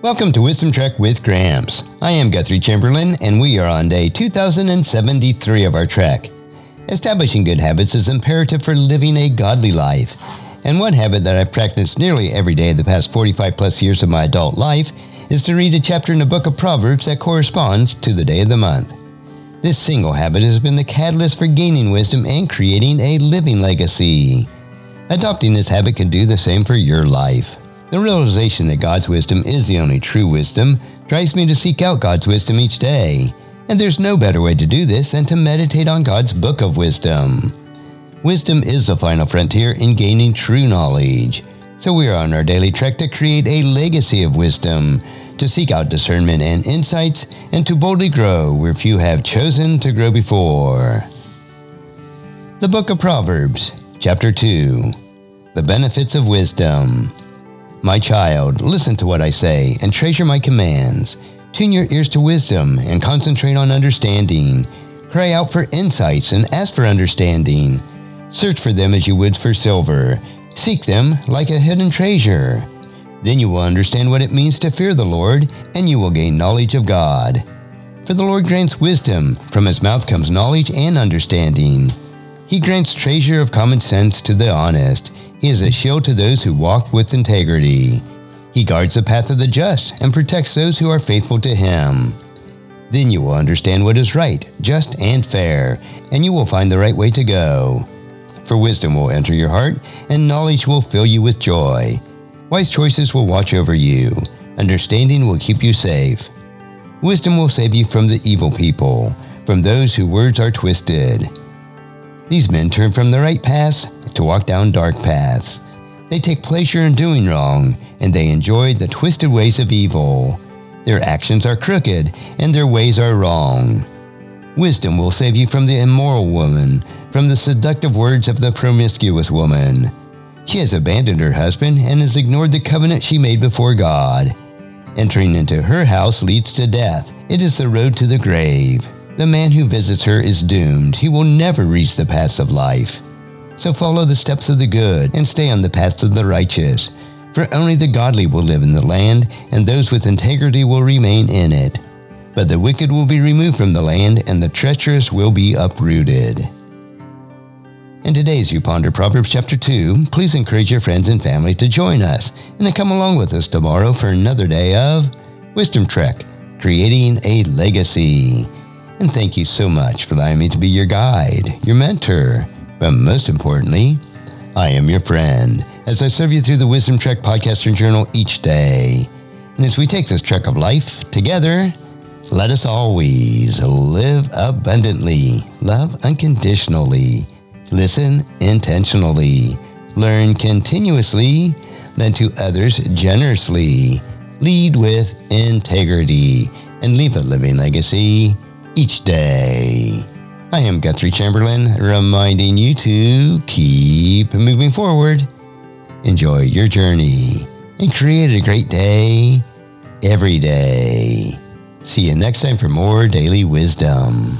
Welcome to Wisdom Trek with Gramps. I am Guthrie Chamberlain, and we are on day 2073 of our trek. Establishing good habits is imperative for living a godly life. And one habit that I've practiced nearly every day the past 45 plus years of my adult life is to read a chapter in the book of Proverbs that corresponds to the day of the month. This single habit has been the catalyst for gaining wisdom and creating a living legacy. Adopting this habit can do the same for your life. The realization that God's wisdom is the only true wisdom drives me to seek out God's wisdom each day. And there's no better way to do this than to meditate on God's book of wisdom. Wisdom is the final frontier in gaining true knowledge. So we are on our daily trek to create a legacy of wisdom, to seek out discernment and insights, and to boldly grow where few have chosen to grow before. The Book of Proverbs, Chapter 2 The Benefits of Wisdom. My child, listen to what I say and treasure my commands. Tune your ears to wisdom and concentrate on understanding. Cry out for insights and ask for understanding. Search for them as you would for silver. Seek them like a hidden treasure. Then you will understand what it means to fear the Lord, and you will gain knowledge of God. For the Lord grants wisdom, from his mouth comes knowledge and understanding. He grants treasure of common sense to the honest. He is a shield to those who walk with integrity. He guards the path of the just and protects those who are faithful to him. Then you will understand what is right, just, and fair, and you will find the right way to go. For wisdom will enter your heart, and knowledge will fill you with joy. Wise choices will watch over you. Understanding will keep you safe. Wisdom will save you from the evil people, from those whose words are twisted. These men turn from the right paths to walk down dark paths. They take pleasure in doing wrong, and they enjoy the twisted ways of evil. Their actions are crooked, and their ways are wrong. Wisdom will save you from the immoral woman, from the seductive words of the promiscuous woman. She has abandoned her husband and has ignored the covenant she made before God. Entering into her house leads to death. It is the road to the grave. The man who visits her is doomed. He will never reach the paths of life. So follow the steps of the good and stay on the paths of the righteous. For only the godly will live in the land, and those with integrity will remain in it. But the wicked will be removed from the land, and the treacherous will be uprooted. In today's You Ponder Proverbs chapter 2, please encourage your friends and family to join us and to come along with us tomorrow for another day of Wisdom Trek, creating a legacy. And thank you so much for allowing me to be your guide, your mentor, but most importantly, I am your friend as I serve you through the Wisdom Trek podcast and journal each day. And as we take this trek of life together, let us always live abundantly, love unconditionally, listen intentionally, learn continuously, lend to others generously, lead with integrity, and leave a living legacy each day. I am Guthrie Chamberlain, reminding you to keep moving forward, enjoy your journey, and create a great day every day. See you next time for more daily wisdom.